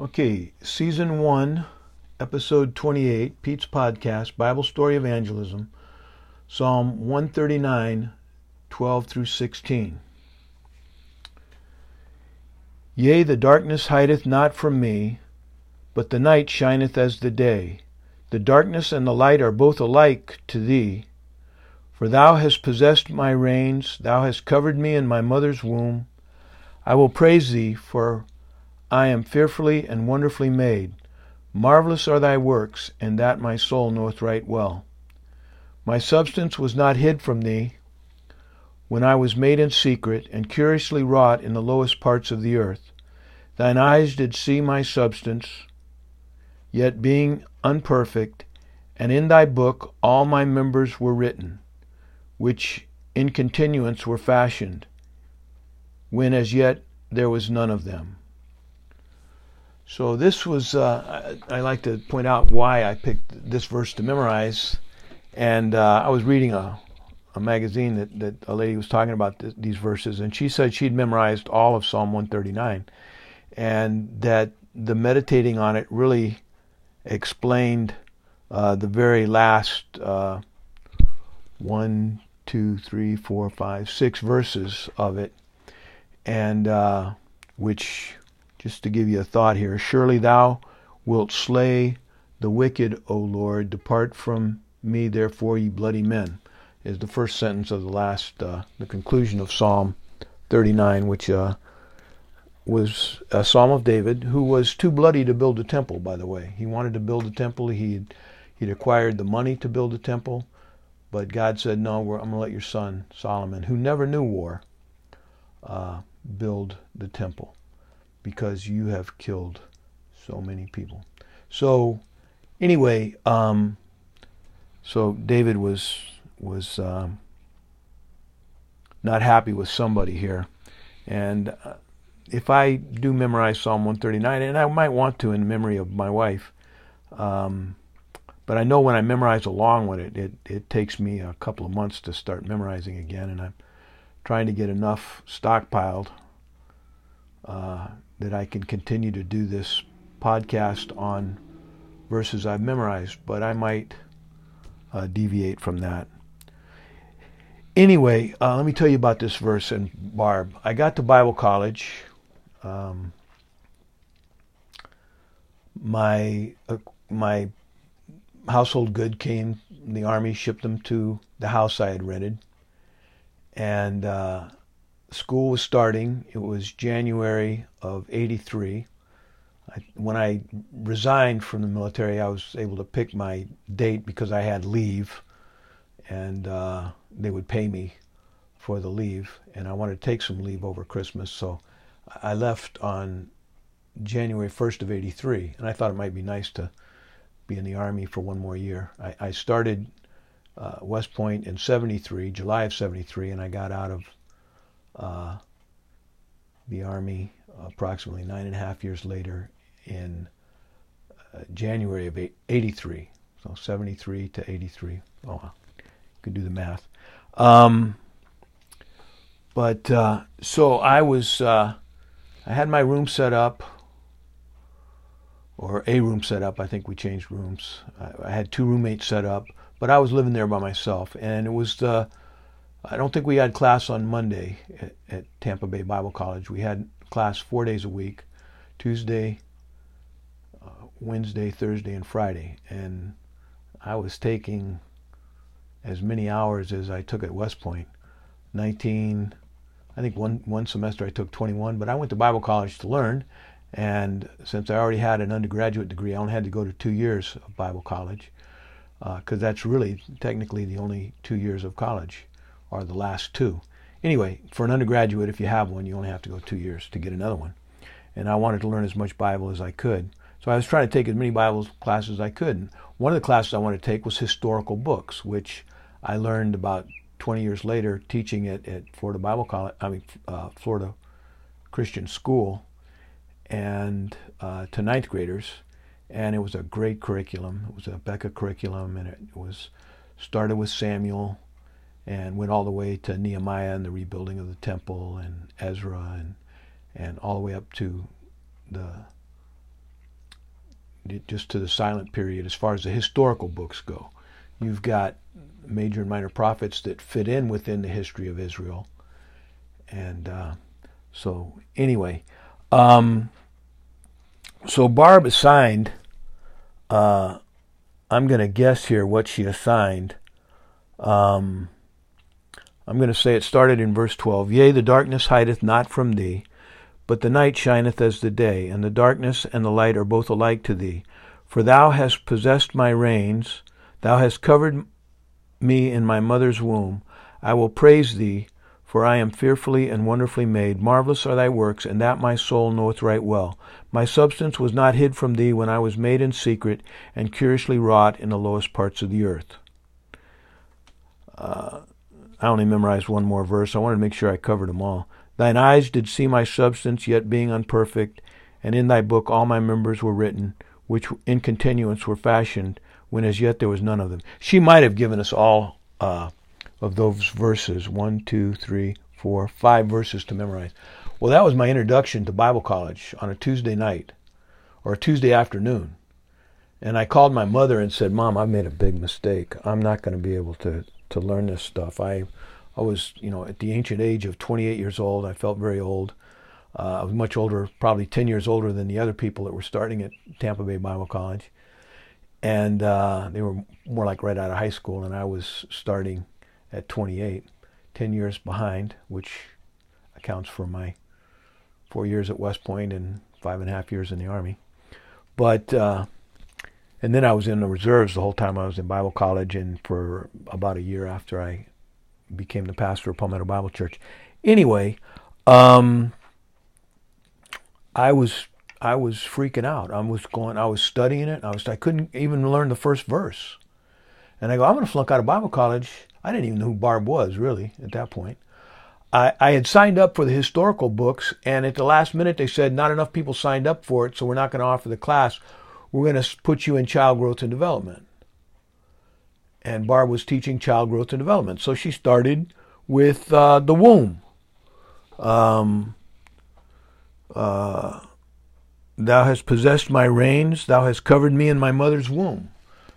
Okay, season one, episode 28, Pete's podcast, Bible Story Evangelism, Psalm 139, 12 through 16. Yea, the darkness hideth not from me, but the night shineth as the day. The darkness and the light are both alike to thee. For thou hast possessed my reins, thou hast covered me in my mother's womb. I will praise thee, for I am fearfully and wonderfully made. Marvelous are thy works, and that my soul knoweth right well. My substance was not hid from thee when I was made in secret, and curiously wrought in the lowest parts of the earth. Thine eyes did see my substance, yet being unperfect, and in thy book all my members were written, which in continuance were fashioned, when as yet there was none of them. So this was, uh, I, I, like to point out why I picked this verse to memorize. And uh, I was reading a, a magazine that, that a lady was talking about th- these verses, and she said she'd memorized all of Psalm 139, and that the meditating on it really explained uh, the very last uh, one, two, three, four, five, six verses of it, and uh, which just to give you a thought here. Surely thou wilt slay the wicked, O Lord. Depart from me, therefore, ye bloody men, is the first sentence of the last, uh, the conclusion of Psalm 39, which uh, was a Psalm of David, who was too bloody to build a temple, by the way. He wanted to build a temple. He'd, he'd acquired the money to build a temple, but God said, no, I'm going to let your son, Solomon, who never knew war, uh, build the temple because you have killed so many people. So, anyway, um, so David was was um, not happy with somebody here, and uh, if I do memorize Psalm 139, and I might want to in memory of my wife, um, but I know when I memorize along with it, it it takes me a couple of months to start memorizing again, and I'm trying to get enough stockpiled uh, that I can continue to do this podcast on verses I've memorized, but I might uh, deviate from that. Anyway, uh, let me tell you about this verse in Barb. I got to Bible college. Um, my uh, my household good came. The army shipped them to the house I had rented, and uh, school was starting. It was January of 83. I, when I resigned from the military, I was able to pick my date because I had leave, and uh, they would pay me for the leave. And I wanted to take some leave over Christmas, so I left on January 1st of 83. And I thought it might be nice to be in the Army for one more year. I, I started uh, West Point in 73, July of 73, and I got out of uh, the Army approximately nine and a half years later in uh, January of 83. So 73 to 83. Oh, you could do the math. Um, but uh, so I was, uh, I had my room set up, or a room set up. I think we changed rooms. I, I had two roommates set up, but I was living there by myself, and it was the I don't think we had class on Monday at, at, Tampa Bay Bible College. We had class four days a week Tuesday, uh, Wednesday, Thursday, and Friday. And I was taking as many hours as I took at West Point 19. I think one, one semester I took 21, but I went to Bible college to learn. And since I already had an undergraduate degree, I only had to go to two years of Bible college because uh, that's really technically the only two years of college are the last two. Anyway, for an undergraduate, if you have one, you only have to go two years to get another one. And I wanted to learn as much Bible as I could. So I was trying to take as many Bible classes as I could. And one of the classes I wanted to take was historical books, which I learned about 20 years later teaching it at Florida Bible College, I mean, uh, Florida Christian School, and uh, to ninth graders. And it was a great curriculum. It was A Beka curriculum, and it was started with Samuel and went all the way to Nehemiah and the rebuilding of the temple and Ezra and and all the way up to the just to the silent period as far as the historical books go. You've got major and minor prophets that fit in within the history of Israel. And uh, so, anyway, um, so Barb assigned, uh, I'm going to guess here what she assigned. Um, I'm going to say it started in verse 12. Yea, the darkness hideth not from thee, but the night shineth as the day, and the darkness and the light are both alike to thee. For thou hast possessed my reins, thou hast covered me in my mother's womb. I will praise thee, for I am fearfully and wonderfully made. Marvelous are thy works, and that my soul knoweth right well. My substance was not hid from thee when I was made in secret and curiously wrought in the lowest parts of the earth. Uh, I only memorized one more verse. I wanted to make sure I covered them all. Thine eyes did see my substance, yet being unperfect, and in thy book all my members were written, which in continuance were fashioned, when as yet there was none of them. She might have given us all uh, of those verses one, two, three, four, five verses to memorize. Well, that was my introduction to Bible college on a Tuesday night or a Tuesday afternoon. And I called my mother and said, Mom, I've made a big mistake. I'm not going to be able to, to learn this stuff. I I was, you know, at the ancient age of 28 years old. I felt very old. Uh, I was much older, probably 10 years older than the other people that were starting at Tampa Bay Bible College. And uh, they were more like right out of high school, and I was starting at 28, 10 years behind, which accounts for my four years at West Point and five and a half years in the Army. But, uh, and then I was in the reserves the whole time I was in Bible college, and for about a year after I became the pastor of Palmetto Bible Church. Anyway, um, I was I was freaking out. I was going. I was studying it. I was. I couldn't even learn the first verse. And I go, I'm going to flunk out of Bible college. I didn't even know who Barb was really at that point. I, I had signed up for the historical books, and at the last minute they said not enough people signed up for it, so we're not going to offer the class. We're going to put you in child growth and development and Barb was teaching child growth and development. So she started with uh, the womb. Um, uh, thou hast possessed my reins, thou hast covered me in my mother's womb.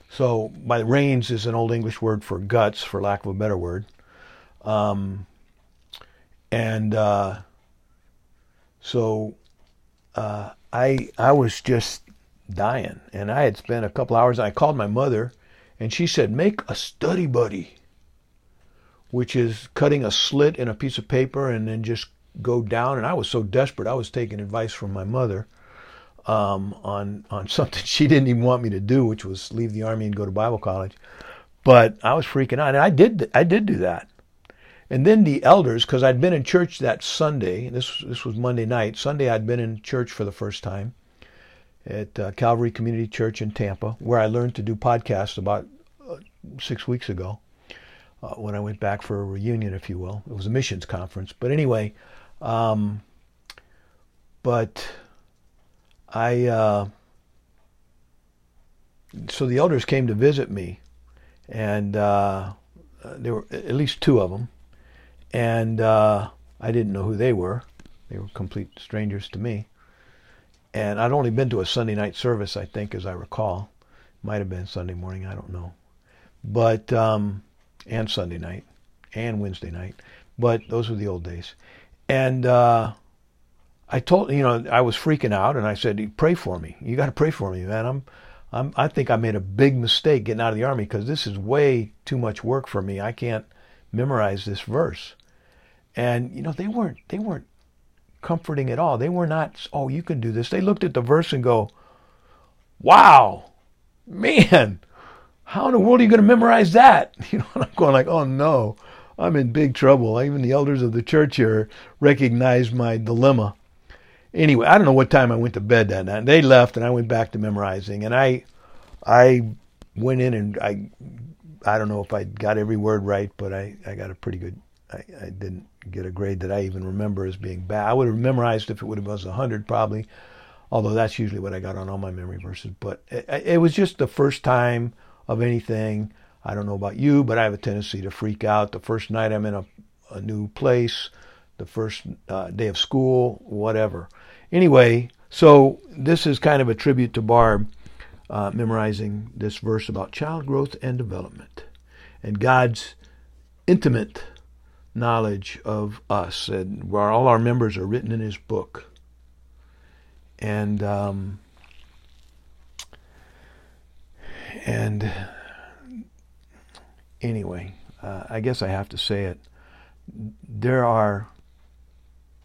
So, my reins is an old English word for guts, for lack of a better word. Um, and uh, so uh, I I was just dying, and I had spent a couple hours. I called my mother and she said, Make a study buddy, which is cutting a slit in a piece of paper and then just go down. And I was so desperate, I was taking advice from my mother um, on, on something she didn't even want me to do, which was leave the Army and go to Bible college. But I was freaking out. And I did, I did do that. And then the elders, because I'd been in church that Sunday, this, this was Monday night. Sunday, I'd been in church for the first time at uh, Calvary Community Church in Tampa, where I learned to do podcasts about uh, six weeks ago uh, when I went back for a reunion, if you will. It was a missions conference. But anyway, um, but I, uh, so the elders came to visit me, and uh, there were at least two of them, and uh, I didn't know who they were. They were complete strangers to me and I'd only been to a Sunday night service, I think, as I recall. Might have been Sunday morning, I don't know. But, um, and Sunday night, and Wednesday night. But those were the old days. And uh, I told, you know, I was freaking out, and I said, pray for me. You got to pray for me, man. I'm, I'm, I think I made a big mistake getting out of the army because this is way too much work for me. I can't memorize this verse. And, you know, they weren't, they weren't comforting at all. They were not, oh, you can do this. They looked at the verse and go, wow, man, how in the world are you going to memorize that? You know, I'm going like, oh no, I'm in big trouble. Even the elders of the church here recognize my dilemma. Anyway, I don't know what time I went to bed that night. They left, and I went back to memorizing. And I, I went in and I, I don't know if I got every word right, but I, I got a pretty good. I, I didn't get a grade that I even remember as being bad. I would have memorized if it would have been 100 probably, although that's usually what I got on all my memory verses. But it, it was just the first time of anything. I don't know about you, but I have a tendency to freak out. The first night I'm in a, a new place, the first uh, day of school, whatever. Anyway, so this is kind of a tribute to Barb. uh, memorizing this verse about child growth and development and God's intimate knowledge of us, and where all our members are written in His book. And um, and anyway, uh, I guess I have to say it. There are,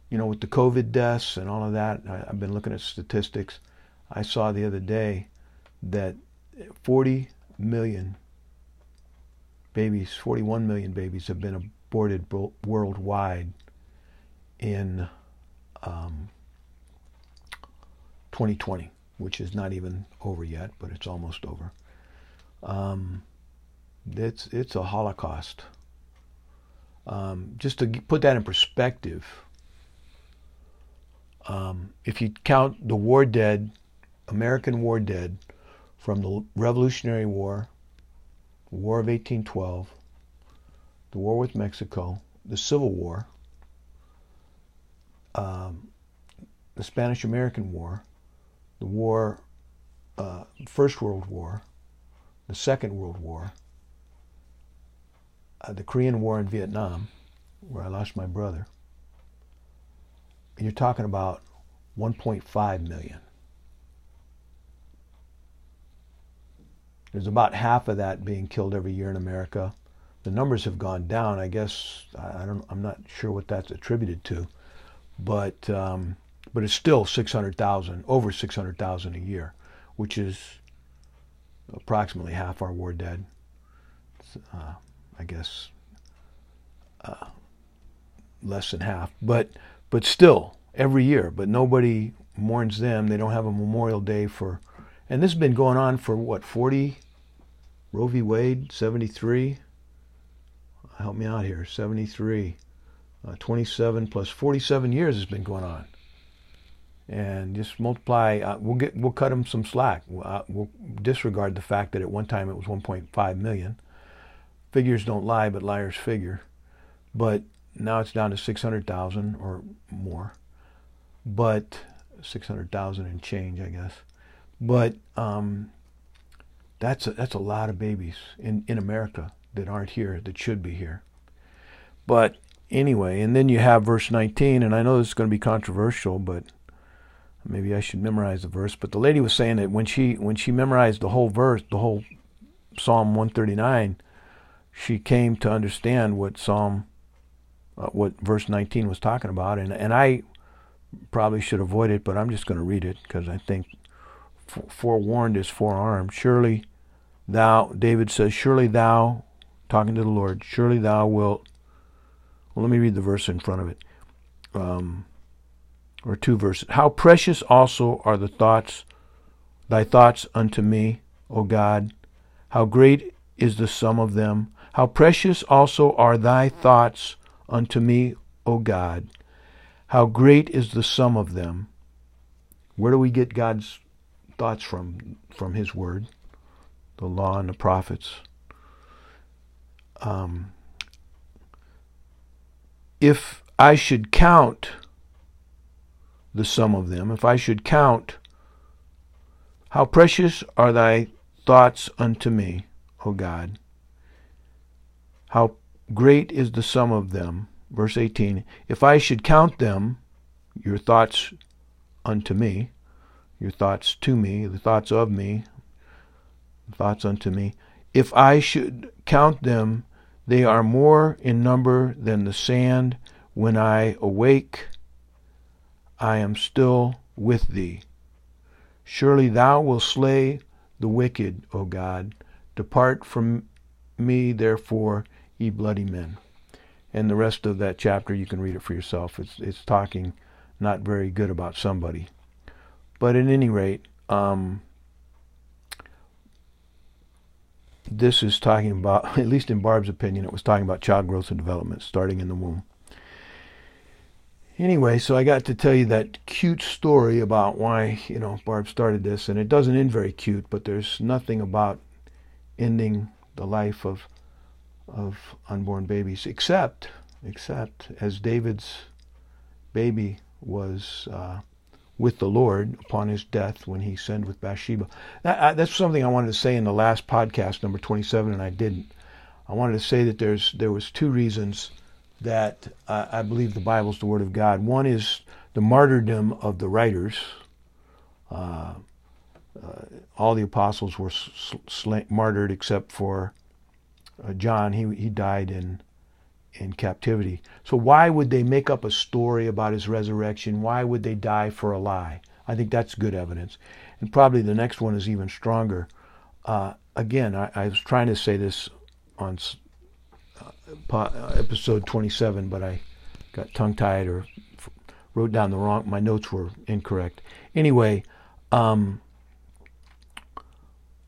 you know, with the COVID deaths and all of that, I, I've been looking at statistics. I saw the other day that 40 million babies, 41 million babies, have been aborted worldwide in um, 2020, which is not even over yet, but it's almost over. Um, it's it's a Holocaust. Um, just to put that in perspective, um, if you count the war dead, American war dead, from the Revolutionary War, War of 1812, the war with Mexico, the Civil War, um, the Spanish American War, the War, uh, First World War, the Second World War, uh, the Korean War in Vietnam, where I lost my brother. You're talking about 1.5 million. There's about half of that being killed every year in America. The numbers have gone down. I guess I don't. I'm not sure what that's attributed to, but um, but it's still 600,000, over 600,000 a year, which is approximately half our war dead. Uh, I guess uh, less than half, but but still every year. But nobody mourns them. They don't have a Memorial Day for and this has been going on for what, 40? Roe v. Wade, 73. Help me out here, 73. Uh, 27 plus 47 years has been going on. And just multiply, uh, we'll get, we'll cut them some slack. We'll, uh, we'll disregard the fact that at one time it was 1.5 million. Figures don't lie, but liars figure. But now it's down to 600,000 or more. But 600,000 and change, I guess. But um, that's a, that's a lot of babies in, in America that aren't here that should be here. But anyway, and then you have verse 19, and I know this is going to be controversial, but maybe I should memorize the verse. But the lady was saying that when she when she memorized the whole verse, the whole Psalm 139, she came to understand what Psalm uh, what verse 19 was talking about, and and I probably should avoid it, but I'm just going to read it because I think forewarned is forearmed. Surely thou, David says, surely thou, talking to the Lord, surely thou wilt. Well, let me read the verse in front of it, um, or two verses. How precious also are the thoughts, thy thoughts unto me, O God. How great is the sum of them. How precious also are thy thoughts unto me, O God. How great is the sum of them. Where do we get God's thoughts from from His Word, the law and the prophets. Um, if I should count the sum of them, if I should count, how precious are thy thoughts unto me, O God. How great is the sum of them. Verse 18 If I should count them, your thoughts unto me, your thoughts to me, the thoughts of me, thoughts unto me. If I should count them, they are more in number than the sand. When I awake, I am still with thee. Surely thou wilt slay the wicked, O God. Depart from me, therefore, ye bloody men. And the rest of that chapter, you can read it for yourself. It's, it's talking not very good about somebody. But at any rate, um, this is talking about, at least in Barb's opinion, it was talking about child growth and development starting in the womb. Anyway, so I got to tell you that cute story about why, you know, Barb started this, and it doesn't end very cute, but there's nothing about ending the life of of unborn babies except except as David's baby was uh, with the Lord upon his death when he sinned with Bathsheba. That, I, that's something I wanted to say in the last podcast, number 27, and I didn't. I wanted to say that there's there was two reasons that I believe the Bible's the Word of God. One is the martyrdom of the writers. Uh, uh, all the apostles were sl- martyred except for uh, John. He he died in in captivity. So why would they make up a story about his resurrection? Why would they die for a lie? I think that's good evidence. And probably the next one is even stronger. Uh, again, I, I, was trying to say this on uh, episode 27, but I got tongue tied or wrote down the wrong. My notes were incorrect. Anyway, um,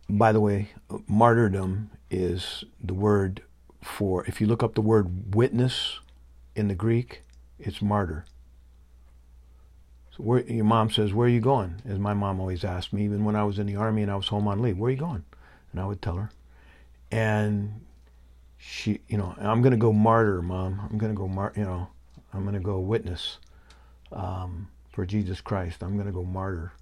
by the way, martyrdom is the word for, if you look up the word witness in the Greek, it's martyr. So where, your mom says, where are you going? As my mom always asked me, even when I was in the army and I was home on leave, where are you going? And I would tell her. And she, you know, I'm going to go martyr, mom. I'm going to go, mar- you know, I'm going to go witness um, for Jesus Christ. I'm going to go martyr.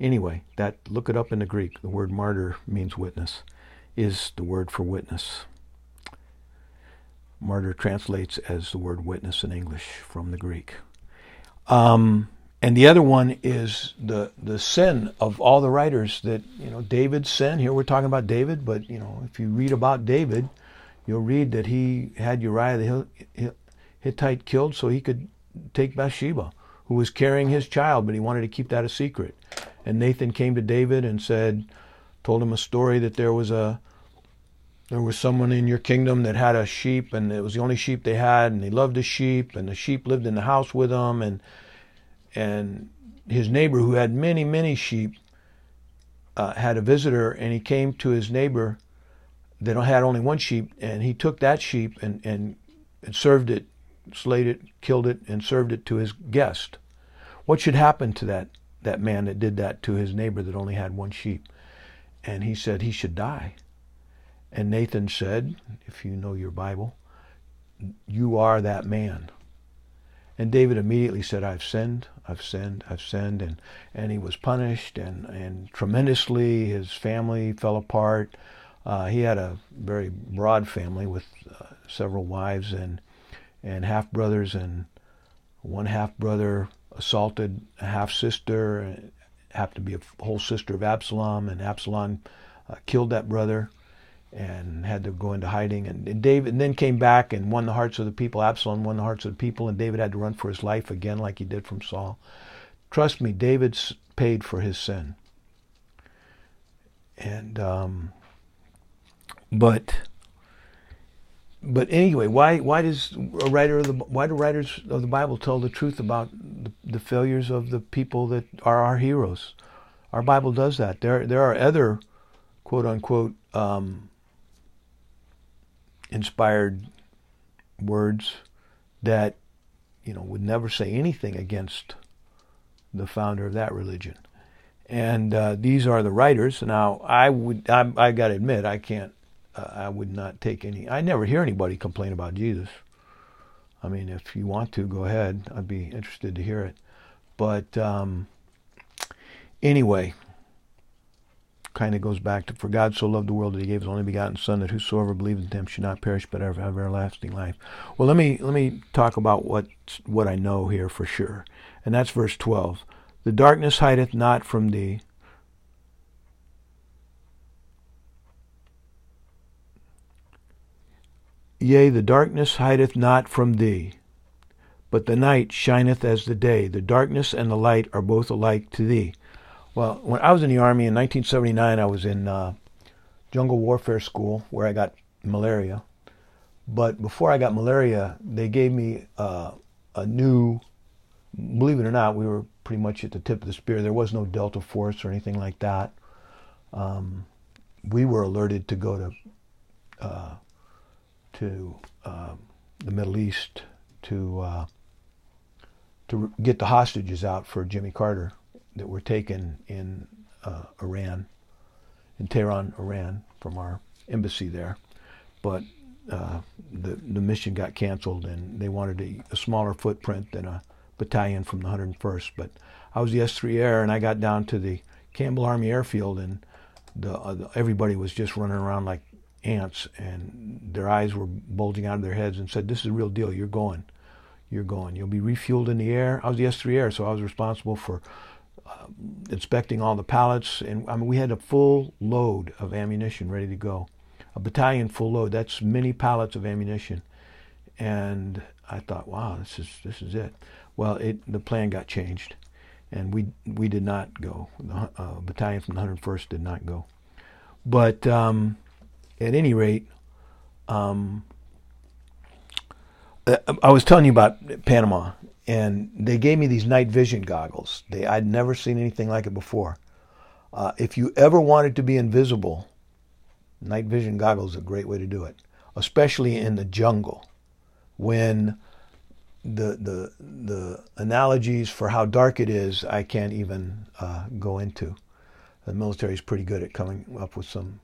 Anyway, that look it up in the Greek. The word martyr means witness, is the word for witness. Martyr translates as the word witness in English from the Greek. Um, and the other one is the the sin of all the writers that you know David's sin. Here we're talking about David, but you know if you read about David, you'll read that he had Uriah the Hittite killed so he could take Bathsheba, who was carrying his child, but he wanted to keep that a secret. And Nathan came to David and said, told him a story that there was a there was someone in your kingdom that had a sheep and it was the only sheep they had and he loved the sheep and the sheep lived in the house with him and and his neighbor who had many many sheep uh, had a visitor and he came to his neighbor that had only one sheep and he took that sheep and and, and served it slayed it killed it and served it to his guest. What should happen to that that man that did that to his neighbor that only had one sheep? And he said he should die and Nathan said, if you know your Bible, you are that man. And David immediately said, I've sinned, I've sinned, I've sinned. And, and he was punished and, and tremendously. His family fell apart. Uh, he had a very broad family with uh, several wives and, and half brothers, and one half brother assaulted a half sister, happened to be a whole sister of Absalom, and Absalom uh, killed that brother and had to go into hiding. And, and, David and then came back and won the hearts of the people. Absalom won the hearts of the people, and David had to run for his life again, like he did from Saul. Trust me, David's paid for his sin. And um, but but anyway, why why does a writer of the why do writers of the Bible tell the truth about the, the failures of the people that are our heroes? Our Bible does that. There there are other quote unquote um, inspired words that you know would never say anything against the founder of that religion. And uh, these are the writers. Now, I would, I, I got to admit, I can't, uh, I would not take any. I never hear anybody complain about Jesus. I mean, if you want to, go ahead. I'd be interested to hear it. But um, anyway, kind of goes back to, For God so loved the world that he gave his only begotten Son, that whosoever believes in him should not perish but have everlasting life. Well, let me, let me talk about what, what I know here for sure. And that's verse 12. The darkness hideth not from thee. Yea, the darkness hideth not from thee, but the night shineth as the day. The darkness and the light are both alike to thee. Well, when I was in the Army in 1979, I was in uh, jungle warfare school where I got malaria. But before I got malaria, they gave me uh, a new, believe it or not, we were pretty much at the tip of the spear. There was no Delta Force or anything like that. Um, we were alerted to go to uh, to uh, the Middle East to uh, to get the hostages out for Jimmy Carter that were taken in uh, Iran, in Tehran, Iran, from our embassy there. But uh, the the mission got canceled, and they wanted a, a, smaller footprint than a battalion from the 101st. But I was the S3 Air, and I got down to the Campbell Army Airfield, and the, uh, the, everybody was just running around like ants, and their eyes were bulging out of their heads, and said, "This is a real deal. You're going, you're going. You'll be refueled in the air." I was the S3 Air, so I was responsible for inspecting all the pallets, and I mean we had a full load of ammunition ready to go, a battalion full load. That's many pallets of ammunition, and I thought, wow, this is this is it. Well, it the plan got changed, and we we did not go. The uh, battalion from the 101st did not go, but um, at any rate, um, uh, I was telling you about Panama, and they gave me these night vision goggles. They I'd never seen anything like it before. Uh, if you ever wanted to be invisible, night vision goggles are a great way to do it, especially in the jungle when the the the analogies for how dark it is I can't even uh, go into. The military is pretty good at coming up with some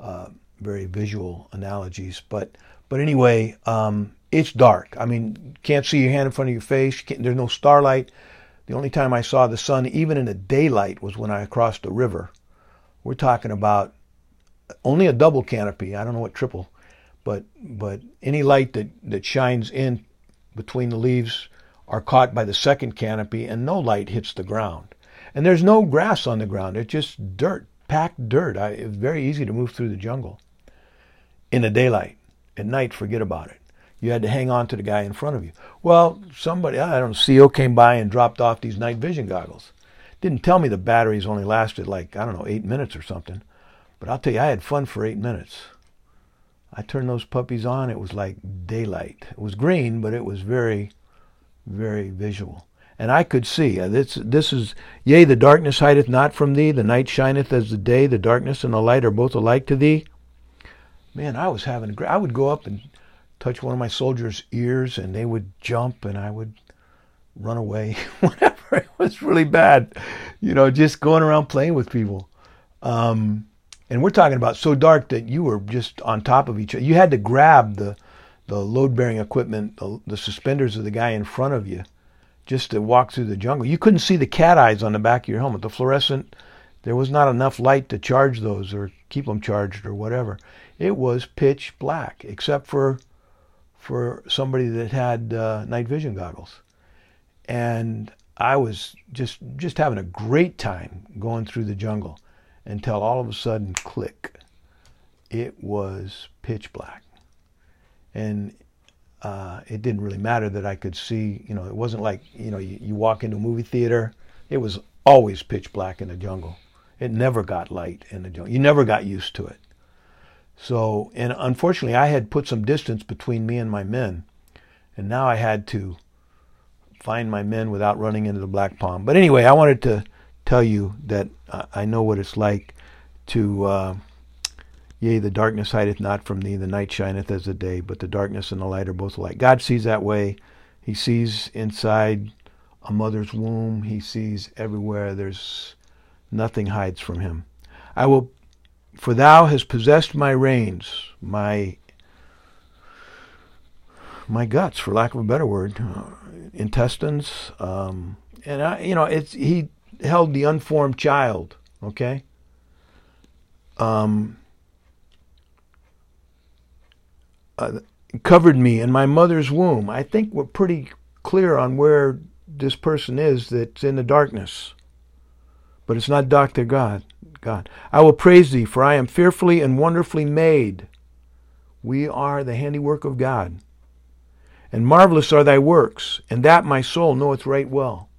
uh, very visual analogies, but but anyway, um, it's dark. I mean, can't see your hand in front of your face. there's no starlight. The only time I saw the sun, even in the daylight, was when I crossed the river. We're talking about only a double canopy. I don't know what triple, but but any light that that shines in between the leaves are caught by the second canopy, and no light hits the ground. And there's no grass on the ground. It's just dirt, packed dirt. I, it's very easy to move through the jungle in the daylight. At night, forget about it. You had to hang on to the guy in front of you. Well, somebody, I don't know, CO came by and dropped off these night vision goggles. Didn't tell me the batteries only lasted like, I don't know, eight minutes or something. But I'll tell you, I had fun for eight minutes. I turned those puppies on. It was like daylight. It was green, but it was very, very visual. And I could see. Uh, this, this is, yea, the darkness hideth not from thee, the night shineth as the day, the darkness and the light are both alike to thee. Man, I was having a great, I would go up and touch one of my soldiers' ears, and they would jump, and I would run away, whatever. It was really bad, you know, just going around playing with people. Um, and we're talking about so dark that you were just on top of each other. You had to grab the the load bearing equipment, the, the, suspenders of the guy in front of you, just to walk through the jungle. You couldn't see the cat eyes on the back of your helmet. The fluorescent, there was not enough light to charge those or keep them charged or whatever. It was pitch black, except for for somebody that had uh, night vision goggles, and I was just just having a great time going through the jungle until all of a sudden, click, it was pitch black. And uh, it didn't really matter that I could see, you know, it wasn't like, you know, you, you walk into a movie theater, it was always pitch black in the jungle. It never got light in the jungle. You never got used to it. So, and unfortunately, I had put some distance between me and my men, and now I had to find my men without running into the black palm. But anyway, I wanted to tell you that I know what it's like to, uh, yea, the darkness hideth not from thee, the night shineth as the day, but the darkness and the light are both alike. God sees that way. He sees inside a mother's womb. He sees everywhere. There's nothing hides from him. I will, for thou hast possessed my reins, my my guts, for lack of a better word, intestines, um, and I, you know, it's he held the unformed child, okay? Um, uh, covered me in my mother's womb. I think we're pretty clear on where this person is that's in the darkness. But it's not Dr. God. God. I will praise thee, for I am fearfully and wonderfully made. We are the handiwork of God. And marvelous are thy works, and that my soul knoweth right well.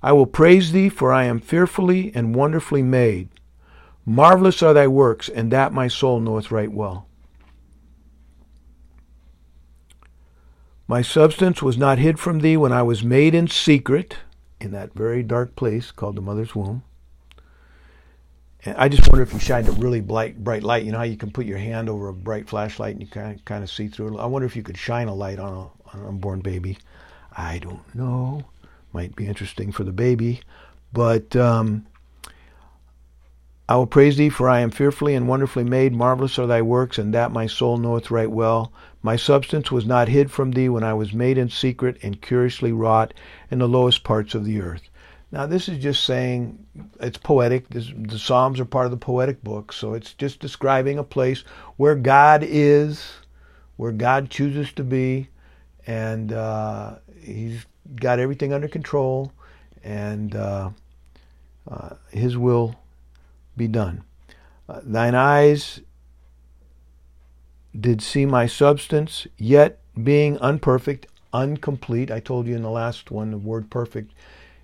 I will praise thee, for I am fearfully and wonderfully made. Marvelous are thy works, and that my soul knoweth right well. My substance was not hid from thee when I was made in secret in that very dark place called the mother's womb. And I just wonder if you shined a really bright, bright light. You know how you can put your hand over a bright flashlight and you kind of, kind of see through it? I wonder if you could shine a light on, a, on an unborn baby. I don't know might be interesting for the baby. But um, I will praise thee, for I am fearfully and wonderfully made. Marvelous are thy works, and that my soul knoweth right well. My substance was not hid from thee when I was made in secret and curiously wrought in the lowest parts of the earth. Now, this is just saying it's poetic. The Psalms are part of the poetic book, so it's just describing a place where God is, where God chooses to be, and uh, He's got everything under control, and uh, uh, His will be done. Uh, thine eyes did see my substance, yet being unperfect, incomplete. I told you in the last one the word perfect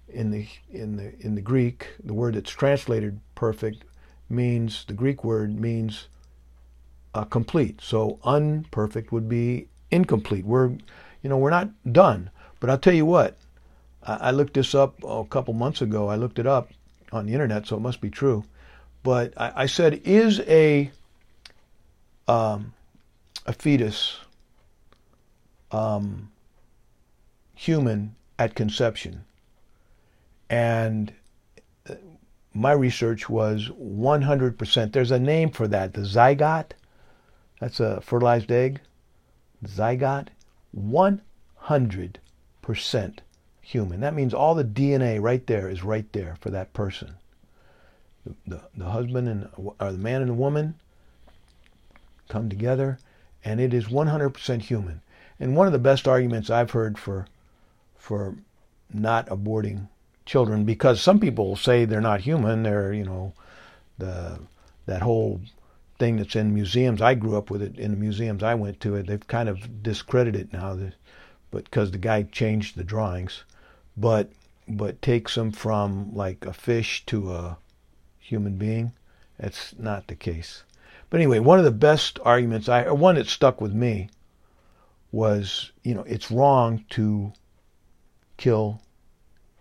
in the in the in the Greek, the word that's translated perfect means the Greek word means uh, complete. So unperfect would be incomplete. We're you know we're not done. But I'll tell you what. I, I looked this up oh, a couple months ago. I looked it up on the internet, so it must be true. But I, I said, is a um, a fetus um, human at conception? And uh, my research was 100%. There's a name for that, the zygote. That's a fertilized egg. Zygote. 100% human. That means all the DNA right there is right there for that person the, the, the husband and or the man and the woman come together, and it is 100% human. And one of the best arguments I've heard for for not aborting children, because some people say they're not human, they're you know the that whole thing that's in museums. I grew up with it in the museums I went to. It they've kind of discredited it now, but because the guy changed the drawings, but but takes them from like a fish to a human being. That's not the case. But anyway, one of the best arguments I, or one that stuck with me, was you know it's wrong to kill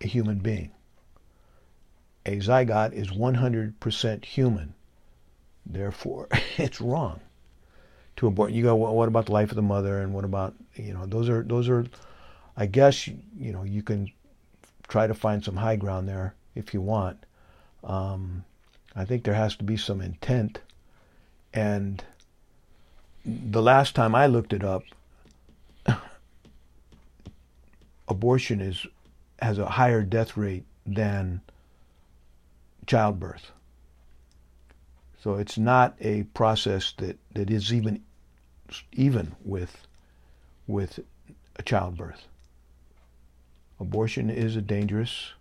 a human being. A zygote is 100% human. Therefore, it's wrong to abort. You go, well, what about the life of the mother, and what about you know those are those are, I guess you know you can try to find some high ground there if you want. Um, I think there has to be some intent. And the last time I looked it up, abortion is has a higher death rate than childbirth. So it's not a process that, that is even even with with a childbirth. Abortion is a dangerous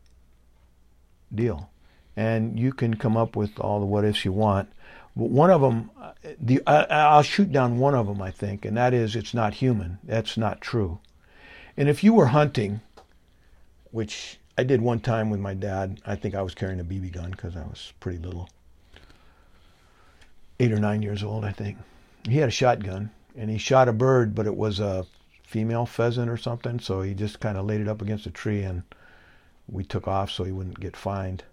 deal and you can come up with all the what ifs you want. One of them, the I, will shoot down one of them, I think, and that is it's not human. That's not true. And if you were hunting, which I did one time with my dad, I think I was carrying a BB gun because I was pretty little, eight or nine years old, I think. He had a shotgun and he shot a bird, but it was a female pheasant or something. So he just kind of laid it up against a tree and we took off so he wouldn't get fined.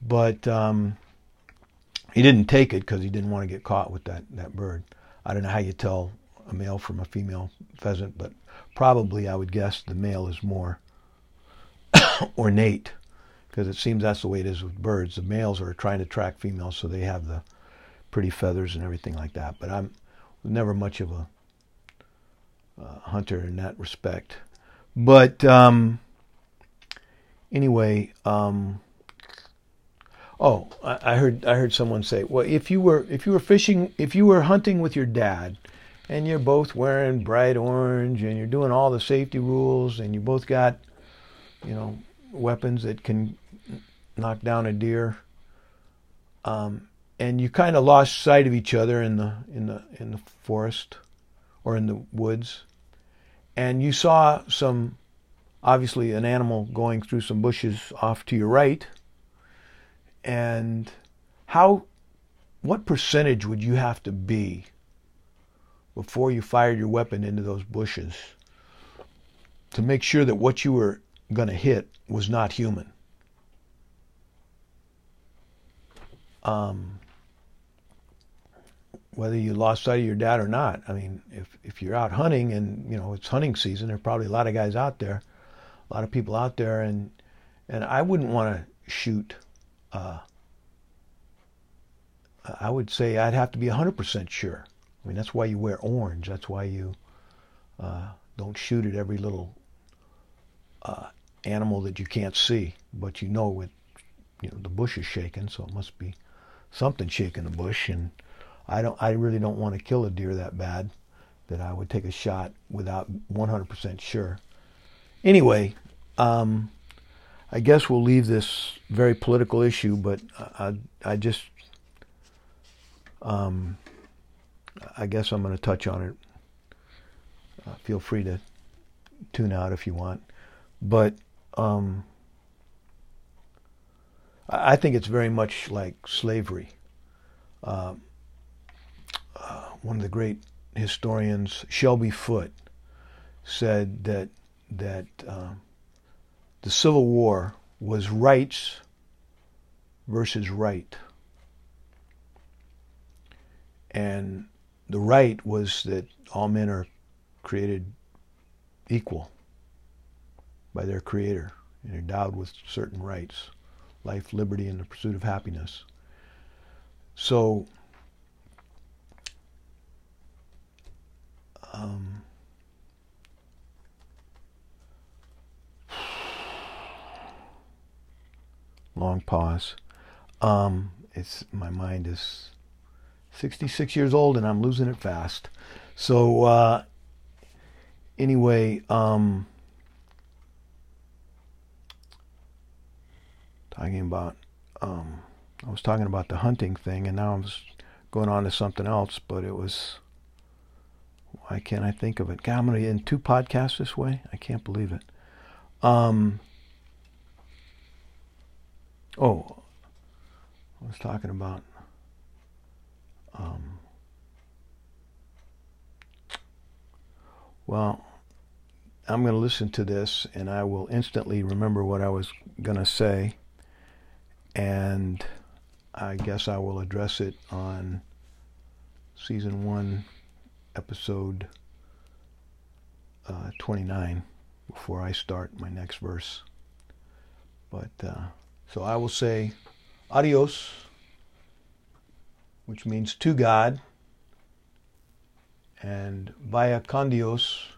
But um, he didn't take it because he didn't want to get caught with that, that bird. I don't know how you tell a male from a female pheasant, but probably I would guess the male is more ornate because it seems that's the way it is with birds. The males are trying to attract females, so they have the pretty feathers and everything like that. But I'm never much of a uh, hunter in that respect. But um, anyway, um, Oh, I heard I heard someone say, well, if you were if you were fishing, if you were hunting with your dad, and you're both wearing bright orange, and you're doing all the safety rules, and you both got, you know, weapons that can knock down a deer, um, and you kind of lost sight of each other in the in the in the forest or in the woods, and you saw some obviously an animal going through some bushes off to your right and how what percentage would you have to be before you fired your weapon into those bushes to make sure that what you were going to hit was not human? Um, whether you lost sight of your dad or not. I mean, if if you're out hunting and you know it's hunting season, there are probably a lot of guys out there, a lot of people out there, and and I wouldn't want to shoot uh, I would say I'd have to be 100% sure. I mean, that's why you wear orange. That's why you uh, don't shoot at every little uh, animal that you can't see, but you know it. You know the bush is shaking, so it must be something shaking the bush. And I don't. I really don't want to kill a deer that bad that I would take a shot without 100% sure. Anyway, um, I guess we'll leave this very political issue, but I, I just, um, I guess I'm going to touch on it. Uh, feel free to tune out if you want, but um, I think it's very much like slavery. Uh, uh, one of the great historians, Shelby Foote, said that that uh, the Civil War was rights versus right, and the right was that all men are created equal by their Creator and endowed with certain rights life, liberty, and the pursuit of happiness. So, um, long pause. Um, it's my mind is 66 years old and I'm losing it fast. So uh, anyway, um, talking about um, I was talking about the hunting thing, and now I'm going on to something else. But it was why can't I think of it? God, I'm to end two podcasts this way. I can't believe it. Um, oh, I was talking about. Um, well, I'm going to listen to this and I will instantly remember what I was going to say. And I guess I will address it on season one, episode uh, 29, before I start my next verse. But uh, so I will say adios, which means to God, and vaya con Dios,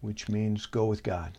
which means go with God.